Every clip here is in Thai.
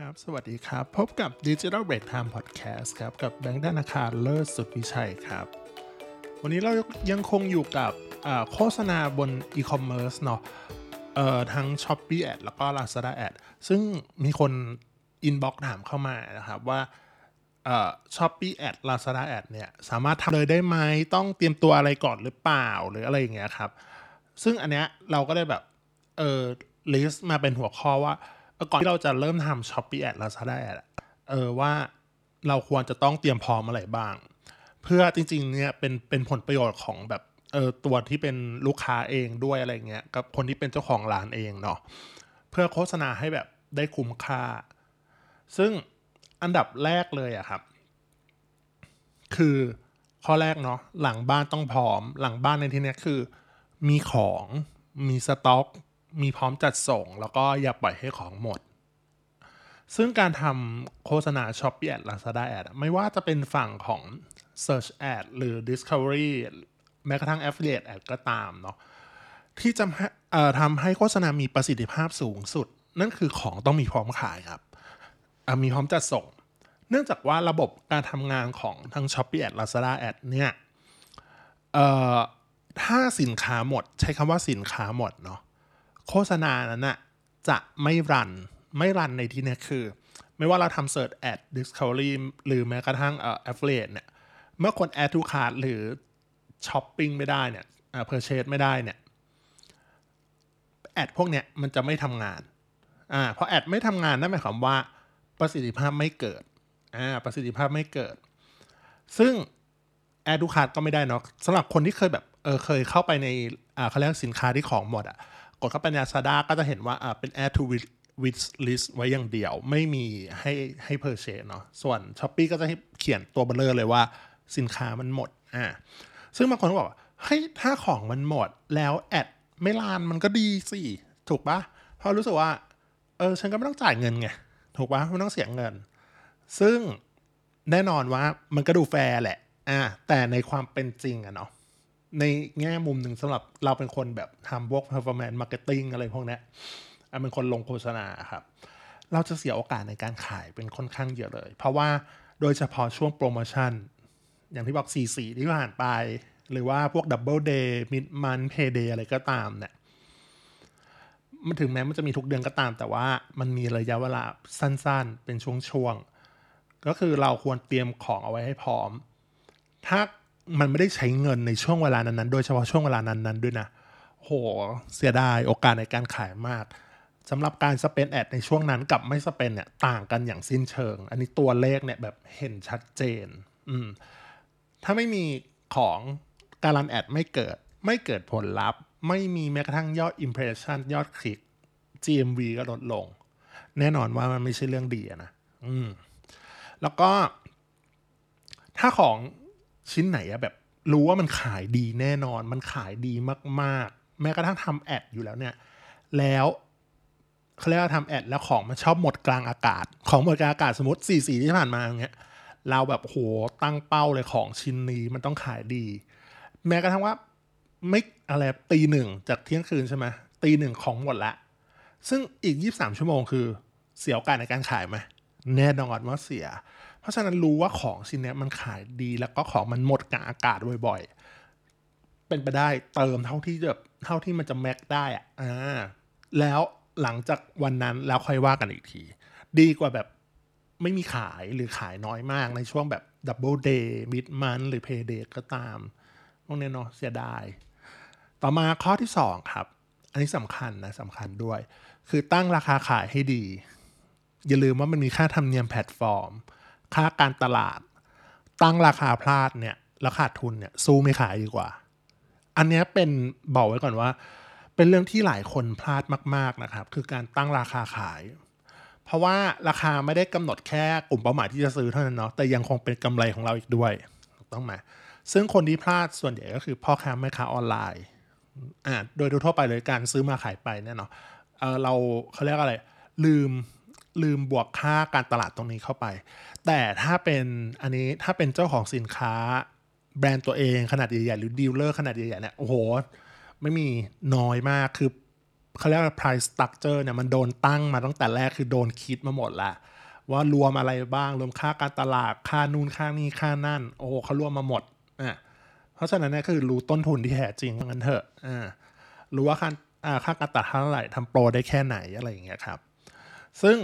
ครับ สวัสดีครับ พบกับ Digital Break Time Podcast ครับ กับแบงค์ธนาคารเลิศสุดวิชัยครับ วันนี้เรายังคงอยู่กับโฆษณาบน e-commerce เนาะเอ่อทั้ง Shopee Ad แล้วก็ Lazada Ad ซึ่งมีคน inbox ถามเข้ามานะครับว่าเอ่อ Shopee Ad Lazada Ad เนี่ย สามารถทำเลยได้ไหมต้องเตรียมตัวอะไรก่อนหรือเปล่าหรืออะไรอย่างเงี้ยครับ ซึ่งอันเนี้ยเราก็ได้แบบ เออ list มาเป็นหัวข้อว่า ก่อนที่เราจะเริ่มทำ Shopee Ad Lazada Ad อะเออว่าเราควรจะต้องเตรียมพร้อมอะไรบ้าง เพื่อจริง ๆ เนี่ยเป็นเป็นผลประโยชน์ของแบบเออตัวที่เป็นลูกค้าเองด้วยอะไรเงี้ยกับคนที่เป็นเจ้าของร้านเองเนาะเพื่อโฆษณาให้แบบได้คุ้มค่า ซึ่งอันดับแรกเลยอะครับ คือข้อแรกเนาะหลังบ้านต้องพร้อม หลังบ้านในที่นี้คือ มีของมีสต็อก มีพร้อมจัดส่ง แล้วก็อย่าปล่อยให้ของหมด ซึ่งการทำโฆษณา Shopee Ad Lazada Ad อะไม่ว่าจะเป็นฝั่งของ Search Ad หรือ Discovery แม้กระทั่ง Affiliate Ad ก็ตามเนาะที่จะทำให้โฆษณามีประสิทธิภาพสูงสุด นั่นคือของต้องมีพร้อมขายครับ มีพร้อมจัดส่ง เนื่องจากว่าระบบการทำงานของทั้ง Shopee Ad Lazada Ad เนี่ยถ้าสินค้าหมด ใช้คำว่าสินค้าหมดเนาะ โฆษณานั้นนะจะไม่รัน ไม่รันในที่นี้คือ ไม่ว่าเราทำ Search Ad Discovery หรือแม้กระทั่งเอ่อ Affiliate เนี่ย เมื่อคน Add to Cart หรือ Shopping ไม่ได้เนี่ยเอ่อ Purchase ไม่ได้เนี่ย แอดพวกเนี้ยมันจะไม่ทำงาน อ่าพอแอดไม่ทำงานนั่นหมายความว่าประสิทธิภาพไม่เกิด อ่า ประสิทธิภาพไม่เกิด ซึ่ง add to cart ก็ไม่ได้เนาะสำหรับคนที่เคยแบบ เออ เคยเข้าไปใน อ่าเขาเรียกสินค้าที่ของหมดอะก ดเข้าไปใน Lazada ก็จะเห็นว่าอ่าเป็น add to wish list ไว้อย่างเดียว ไม่มีให้ให้ purchase เนาะส่วน Shopee ก็จะให้เขียนตัวเบ้อเร่อเลยว่าสินค้ามันหมดอ่าซึ่งบางคนก็บอกว่าเฮ้ยถ้าของมันหมดแล้ว ad ไม่ run มันก็ดีสิถูกปะเพราะรู้สึกว่าเออฉันก็ไม่ต้องจ่ายเงินไงถูกปะไม่ต้องเสียเงิน ซึ่งแน่นอนว่ามันก็ดูแฟร์แหละอ่าแต่ในความเป็นจริงอะเนาะ ในแง่มุมหนึ่งสำหรับเราเป็นคนแบบทำพวก performance marketing อะไรพวกนี้อะเป็นคนลงโฆษณาครับ เราจะเสียโอกาสในการขายเป็นค่อนข้างเยอะเลย เพราะว่าโดยเฉพาะช่วงโปรโมชั่น อย่างที่บอก 4 4 ที่ผ่านไป หรือว่าพวก double day mid month payday อะไรก็ตามเนี่ยมันถึงแม้มันจะมีทุกเดือนก็ตาม แต่ว่ามันมีระยะเวลาสั้นๆ เป็นช่วงๆ ก็คือเราควรเตรียมของเอาไว้ให้พร้อม ถ้า มันไม่ได้ใช้เงินในช่วงเวลานั้นๆ โดยเฉพาะช่วงเวลานั้นๆด้วยนะ โห เสียดายโอกาสในการขายมากสำหรับการสเปนแอดในช่วงนั้นกับไม่สเปนเนี่ยต่างกันอย่างสิ้นเชิง อันนี้ตัวเลขเนี่ยแบบเห็นชัดเจน อืม ถ้าไม่มีของการันแอดไม่เกิด ไม่เกิดผลลัพธ์ ไม่มีแม้กระทั่งยอด Impression ยอดคลิก GMV ก็ลดลง แน่นอนว่ามันไม่ใช่เรื่องดีนะ อืม แล้วก็ ถ้าของ ชิ้นไหนอะแบบรู้ว่ามันขายดีแน่นอน มันขายดีมากๆ แม้กระทั่งทำแอดอยู่แล้วเนี่ย แล้วเขาเรียกว่าทำแอดแล้วของมันชอบหมดกลางอากาศ ของหมดกลางอากาศสมมติสี่สีที่ผ่านมาอย่างเงี้ย เราแบบโหตั้งเป้าเลยของชิ้นนี้มันต้องขายดี แม้กระทั่งว่าไม่อะไรตีหนึ่งจากเที่ยงคืนใช่ไหมตีหนึ่งของหมดละ ซึ่งอีก 23 ชั่วโมงคือเสียโอกาสในการขายไหมแน่นอนว่าเสีย เพราะฉะนั้นรู้ว่าของชิ้นเนี้ยมันขายดีแล้วก็ของมันหมดกลาอากาศบ่อยๆ เป็นไปได้เติมเท่าที่แบบเท่าที่มันจะแม็กได้อะอ่าแล้วหลังจากวันนั้นแล้วค่อยว่ากันอีกที ดีกว่าแบบไม่มีขายหรือขายน้อยมากในช่วงแบบ double day mid month หรือ payday ก็ตามพวกนี้เนาะเสียดาย ต่อมาข้อที่ 2 ครับ อันนี้สำคัญนะสำคัญด้วย คือตั้งราคาขายให้ดี อย่าลืมว่ามันมีค่าธรรมเนียมแพลตฟอร์ม ค่าการตลาด ตั้งราคาพลาดเนี่ยแล้วขาดทุนเนี่ยสู้ไม่ขายดีกว่า อันนี้เป็นบอกไว้ก่อนว่า เป็นเรื่องที่หลายคนพลาดมาก ๆนะครับ คือการตั้งราคาขาย เพราะว่าราคาไม่ได้กำหนดแค่กลุ่มเป้าหมายที่จะซื้อเท่านั้นเนาะแต่ยังคงเป็นกำไรของเราอีกด้วยถูกต้องไหมซึ่งคนที่พลาดส่วนใหญ่ก็คือพ่อค้าแม่ค้าออนไลน์อ่าโดยทั่วไปเลยการซื้อมาขายไปเนี่ยเนาะเออเราเขาเรียกอะไร ลืม ลืมบวกค่าการตลาดตรงนี้เข้าไป แต่ถ้าเป็นอันนี้ถ้าเป็นเจ้าของสินค้า แบรนด์ตัวเองขนาดใหญ่ๆหรือ dealer ขนาดใหญ่ๆเนี่ยโอ้โห ไม่มีน้อยมากคือเขาเรียกว่า price structure เนี่ยมันโดนตั้งมาตั้งแต่แรกคือโดนคิดมาหมดละว่ารวมอะไรบ้าง รวมค่าการตลาดค่านู่นค่านี่ค่านั่น โอ้เขารวมมาหมดอะเพราะฉะนั้นเนี่ยคือรู้ต้นทุนที่แท้จริงงั้นเถอะอ่ารู้ว่าค่าอ่าค่าการตลาดเท่าไหร่ทำโปรได้แค่ไหนอะไรอย่างเงี้ยครับ ซึ่ง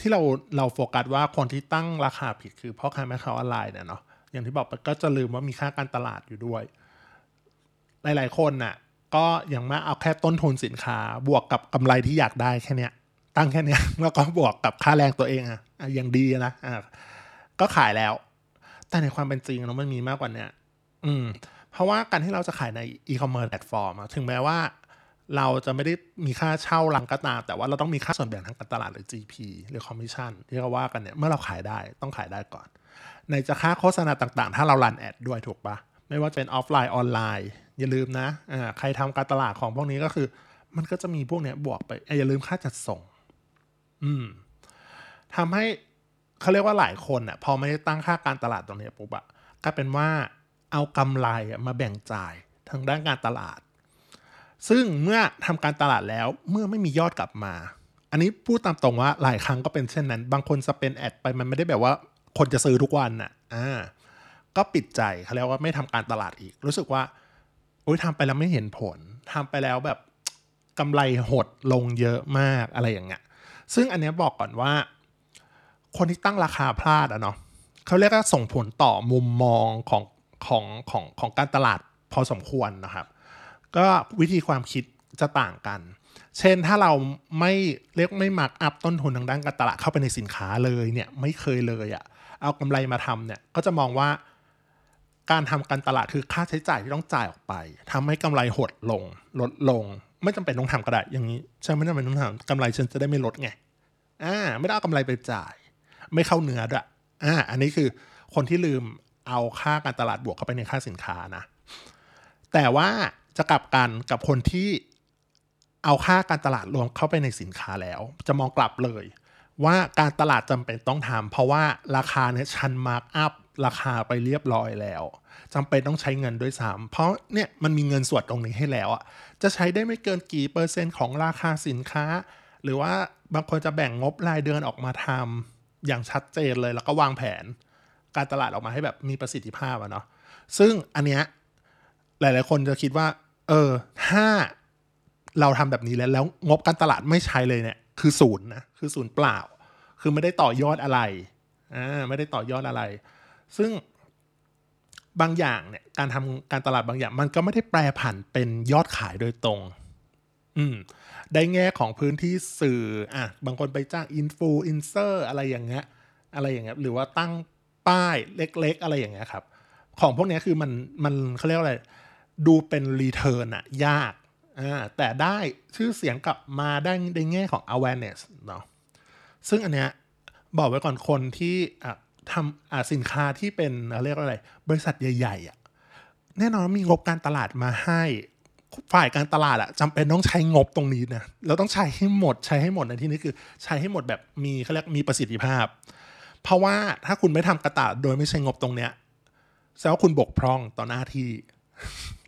ที่เราเราโฟกัสว่าคนที่ตั้งราคาผิดคือพ่อค้าแม่ค้าออนไลน์เนี่ยเนาะอย่างที่บอกไปก็จะลืมว่ามีค่าการตลาดอยู่ด้วย หลาย ๆ คนน่ะ ก็อย่างมากเอาแค่ต้นทุนสินค้า บวกกับกำไรที่อยากได้แค่เนี้ยตั้งแค่เนี้ยแล้วก็บวกกับค่าแรงตัวเองอะอะยังดีนะอะก็ขายแล้ว แต่ในความเป็นจริงเนาะมันมีมากกว่าเนี้ยอืม เพราะว่าการที่เราจะขายในอีคอมเมิร์ซแพลตฟอร์มถึงแม้ว่า เราจะไม่ได้มีค่าเช่าร้านก็ตามแต่ว่าเราต้องมีค่าส่วนแบ่งทางการตลาดหรือ GP หรือคอมมิชชั่นที่เขาว่ากันเนี่ยเมื่อเราขายได้ต้องขายได้ก่อน ไหนจะค่าโฆษณาต่างๆ ถ้าเรา run ad ด้วยถูกปะไม่ว่าจะเป็นออฟไลน์ออนไลน์ อย่าลืมนะอ่าใครทำการตลาดของพวกนี้ก็คือ มันก็จะมีพวกเนี้ยบวกไปอ้ยอย่าลืมค่าจัดส่ง อืมทำให้เขาเรียกว่าหลายคนอะพอไม่ได้ตั้งค่าการตลาดตรงนี้ปุ๊บอะกลายเป็นว่าเอากำไรมาแบ่งจ่ายทางด้านการตลาด ซึ่งเมื่อทำการตลาดแล้วเมื่อไม่มียอดกลับมา อันนี้พูดตามตรงว่าหลายครั้งก็เป็นเช่นนั้น บางคนสเปนแอดไปมันไม่ได้แบบว่าคนจะซื้อทุกวันน่ะอ่าก็ปิดใจเขาเรียกว่าไม่ทำการตลาดอีก รู้สึกว่าโอ๊ยทำไปแล้วไม่เห็นผลทำไปแล้วแบบกำไรหดลงเยอะมากอะไรอย่างเงี้ยซึ่งอันนี้บอกก่อนว่า คนที่ตั้งราคาพลาดอะเนาะเขาเรียกว่าส่งผลต่อมุมมองของของของของการตลาดพอสมควรนะครับ ก็วิธีความคิดจะต่างกัน เช่นถ้าเราไม่เรียกไม่มักอัพต้นทุนทางด้านการตลาดเข้าไปในสินค้าเลยเนี่ยไม่เคยเลยอะ่ะเอากำไรมาทำเนี่ยก็จะมองว่าการทำการตลาดคือค่าใช้จ่ายที่ต้องจ่ายออกไปทำให้กำไรหดลง ลดลง ไม่จำเป็นต้องทำก็ได้อย่างนี้ฉันไม่จำเป็นต้องทำกำไรฉันจะได้ไม่ลดไงอ่าไม่ได้เอากำไรไปจ่าย ไม่เข้าเนื้อด้วยอ่าอันนี้คือคนที่ลืมเอาค่าการตลาดบวกเข้าไปในค่าสินค้านะ แต่ว่า จะกลับกันกับคนที่เอาค่าการตลาดรวมเข้าไปในสินค้าแล้ว จะมองกลับเลย ว่าการตลาดจำเป็นต้องทำเพราะว่าราคาเนี่ยชันมาร์กอัพราคาไปเรียบร้อยแล้วจำเป็นต้องใช้เงินด้วยซ้ำเพราะเนี่ยมันมีเงินส่วนตรงนี้ให้แล้วอะจะใช้ได้ไม่เกินกี่เปอร์เซ็นต์ของราคาสินค้า หรือว่าบางคนจะแบ่งงบรายเดือนออกมาทำอย่างชัดเจนเลยแล้วก็วางแผน การตลาดออกมาให้แบบมีประสิทธิภาพอะเนาะซึ่งอันเนี้ย หลาย ๆ คนจะคิดว่า เออถ้าเราทำแบบนี้แล้วแล้วงบการตลาดไม่ใช้เลยเนี่ย คือศูนย์นะคือศูนย์เปล่า คือไม่ได้ต่อยอดอะไรอ่าไม่ได้ต่อยอดอะไร ซึ่งบางอย่างเนี่ยการทำการตลาดบางอย่าง มันก็ไม่ได้แปรผันเป็นยอดขายโดยตรง อืมได้แง่ของพื้นที่สื่ออะบางคนไปจ้างอินฟูอินเซอร์อะไรอย่างเงี้ยอะไรอย่างเงี้ยหรือว่าตั้งป้ายเล็ก ๆ อะไรอย่างเงี้ยครับ ของพวกนี้คือมันมันเขาเรียกว่าอะไร ดูเป็น return อะยากแต่ได้ชื่อเสียงกลับมาได้ในแง่ของ awareness เนาะซึ่งอันเนี้ยบอกไว้ก่อนคนที่ทำอสินค้าที่เป็นเรียกว่าอะไร บริษัทใหญ่ๆอะแน่นอนมีงบการตลาดมาให้ฝ่ายการตลาดอะจำเป็นต้องใช้งบตรงนี้นะเราต้องใช้ให้หมดใช้ให้หมดในที่นี้คือ ใช้ให้หมดแบบมีเขาเรียกมีประสิทธิภาพ เพราะว่าถ้าคุณไม่ทำกระตาดโดยไม่ใช้งบตรงเนี้ยแสดงว่าคุณบกพร่องต่อหน้าที่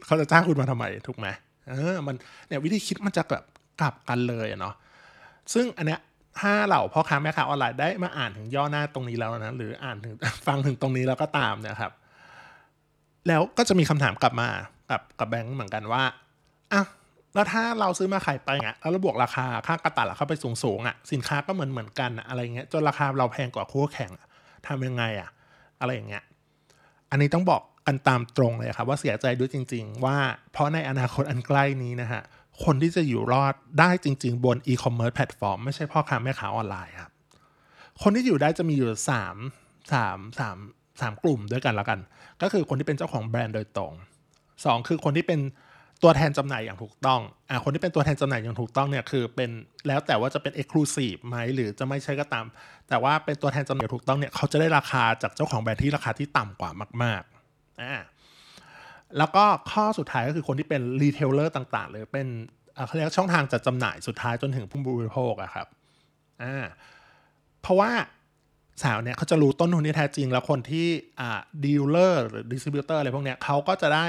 เขาจะจ้างคุณมาทำไมถูกไหมเออมันเนี่ยวิธีคิดมันจะแบบกลับกันเลยเนาะซึ่งอันเนี้ยถ้าเหล่าพ่อค้าแม่ค้าออนไลน์ได้มาอ่านถึงย่อหน้าตรงนี้แล้วนะหรืออ่านถึงฟังถึงตรงนี้แล้วก็ตามนะครับ แล้วก็จะมีคำถามกลับมากับกับแบงก์เหมือนกันว่าอะแล้วถ้าเราซื้อมาขายไปอะแล้วเราบวกราคาค่าการตลาดเข้าไปสูงๆอะสินค้าก็เหมือนเหมือนกันอะไรเงี้ยจนราคาเราแพงกว่าคู่แข่งอะทำยังไงอะ อะไรอย่างเงี้ย อันนี้ต้องบอก กันตามตรงเลยครับว่าเสียใจด้วยจริง ๆ ว่าเพราะในอนาคตอันใกล้นี้นะฮะคนที่จะอยู่รอดได้จริง ๆ บนอีคอมเมิร์ซแพลตฟอร์มไม่ใช่พ่อค้าแม่ค้าออนไลน์ครับ คนที่อยู่ได้จะมีอยู่สามสามสามสามกลุ่มด้วยกันแล้วกัน ก็คือคนที่เป็นเจ้าของแบรนด์โดยตรงสองคือคนที่เป็นตัวแทนจำหน่ายอย่างถูกต้องอ่าคนที่เป็นตัวแทนจำหน่ายอย่างถูกต้องเนี่ยคือเป็นแล้วแต่ว่าจะเป็น Exclusive ไหมหรือจะไม่ใช่ก็ตาม แต่ว่าเป็นตัวแทนจำหน่ายถูกต้องเนี่ยเขาจะได้ราคาจากเจ้าของแบรนด์ที่ราคาที่ต่ำกว่ามาก ๆ อ่าแล้วก็ข้อสุดท้ายก็คือคนที่เป็น retailer ต่าง ๆ หรือเป็นเขาเรียกช่องทางจัดจำหน่ายสุดท้ายจนถึงผู้บริโภคอะครับอ่าเพราะว่าสาวเนี่ยเขาจะรู้ต้นทุนที่แท้จริง แล้วคนที่อ่า dealer หรือ distributor อะไรพวกเนี้ยเขาก็จะได้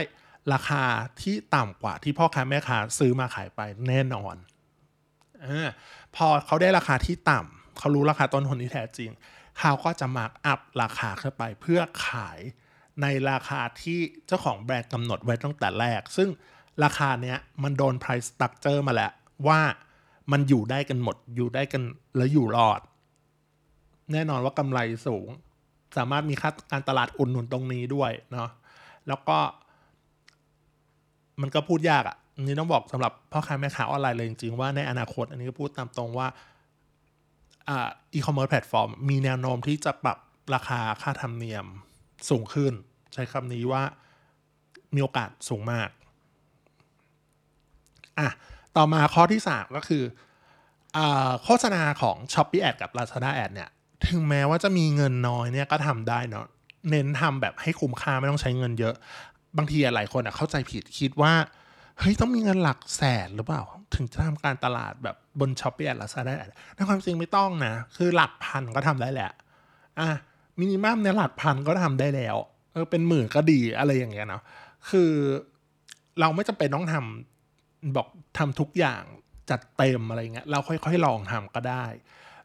ราคาที่ต่ำกว่าที่พ่อค้าแม่ค้าซื้อมาขายไปแน่นอนอพอเขาได้ราคาที่ต่ำเขารู้ราคาต้นทุนที่แท้จริงเขาก็จะ mark up ราคาขึ้นไปเพื่อขาย ในราคาที่เจ้าของแบรนด์กำหนดไว้ตั้งแต่แรก ซึ่งราคาเนี้ยมันโดน price structure มาแล้วว่ามันอยู่ได้กันหมดอยู่ได้กันแล้วอยู่รอด แน่นอนว่ากำไรสูง สามารถมีค่าการตลาดอุดหนุนตรงนี้ด้วยเนาะแล้วก็ มันก็พูดยากอะ่ะนี่ต้องบอกสำหรับพ่อค้าแม่ค้าออนไลน์เลยจริงๆว่าในอนาคต อันนี้ก็พูดตามตรงว่าอ่าอีคอมเมิร์ซแพลตฟอร์มมีแนวโน้มที่จะปรับราคาค่าธรรมเนียม สูงขึ้น ใช้คำนี้ว่ามีโอกาสสูงมากอะต่อมาข้อที่ 3 ก็คืออโฆษณาของ s h อ p e e Ad กับ Lazada Ad เนี่ย ถึงแม้ว่าจะมีเงินน้อยเนี่ยก็ทำได้เนาะเน้นทำแบบให้คุ้มค่าไม่ต้องใช้เงินเยอะ บางทีหลายคนเข้าใจผิดคิดว่าเฮ้ยต้องมีเงินหลักแสนหรือเปล่า ถึงจะทำการตลาดแบบบน s h อ p e e Ad Lazada Ad ในความจริงไม่ต้องนะ คือหลักพันก็ทำได้แหละ อะ มินิมัมในหลักพันก็ทำได้แล้วเออเป็นหมื่นก็ดีอะไรอย่างเงี้ยเนาะคือเราไม่จำเป็นต้องทำบอกทำทุกอย่างจัดเต็มอะไรเงี้ยเราค่อยๆลองทำก็ได้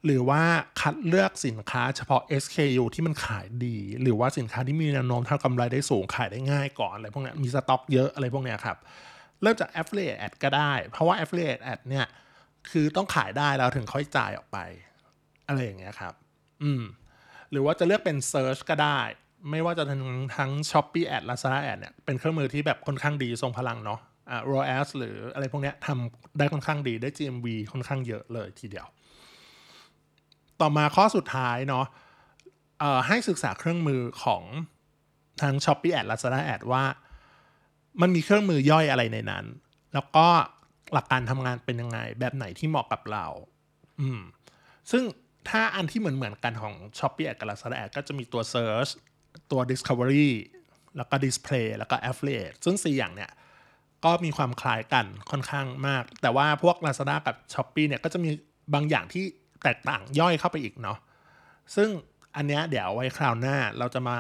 หรือว่าคัดเลือกสินค้าเฉพาะ SKU ที่มันขายดี หรือว่าสินค้าที่มีแนวโน้มทำกำไรได้สูงขายได้ง่ายก่อนอะไรพวกเนี้ยมีสต็อกเยอะอะไรพวกเนี้ยครับเริ่มจาก affiliate ad ก็ได้ เพราะว่า affiliate ad เนี่ยคือต้องขายได้แล้วถึงค่อยจ่ายออกไป อะไรอย่างเงี้ยครับ อืม หรือว่าจะเลือกเป็น search ก็ได้ ไม่ว่าจะทั้งทั้ง Shopee Ad Lazada Ad เนี่ยเป็นเครื่องมือที่แบบค่อนข้างดีทรงพลังเนาะอ่า ROAS หรืออะไรพวกเนี้ยทำได้ค่อนข้างดีได้ GMV ค่อนข้างเยอะเลยทีเดียว ต่อมาข้อสุดท้ายเนาะเอ่อให้ศึกษาเครื่องมือของทั้ง Shopee Ad Lazada Ad ว่า มันมีเครื่องมือย่อยอะไรในนั้น แล้วก็หลักการทำงานเป็นยังไง แบบไหนที่เหมาะกับเรา อืม ซึ่ง ถ้าอันที่เหมือนเหมือนกันของ Shopee Ad กับ Lazada Ad ก็จะมีตัว Search ตัว Discovery แล้วก็ Display แล้วก็ Affiliate ซึ่ง 4 อย่างเนี่ยก็มีความคล้ายกันค่อนข้างมาก แต่ว่าพวก Lazada กับ Shopee เนี่ยก็จะมีบางอย่างที่แตกต่างย่อยเข้าไปอีกเนาะซึ่งอันเนี้ยเดี๋ยวไว้คราวหน้าเราจะมา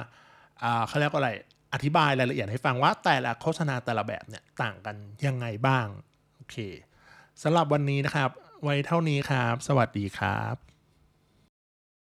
เขาเรียกว่าอะไรอธิบายรายละเอียดให้ฟังว่าแต่ละโฆษณาแต่ละแบบเนี่ยต่างกันยังไงบ้าง โอเคสำหรับวันนี้นะครับ ไว้เท่านี้ครับ สวัสดีครับ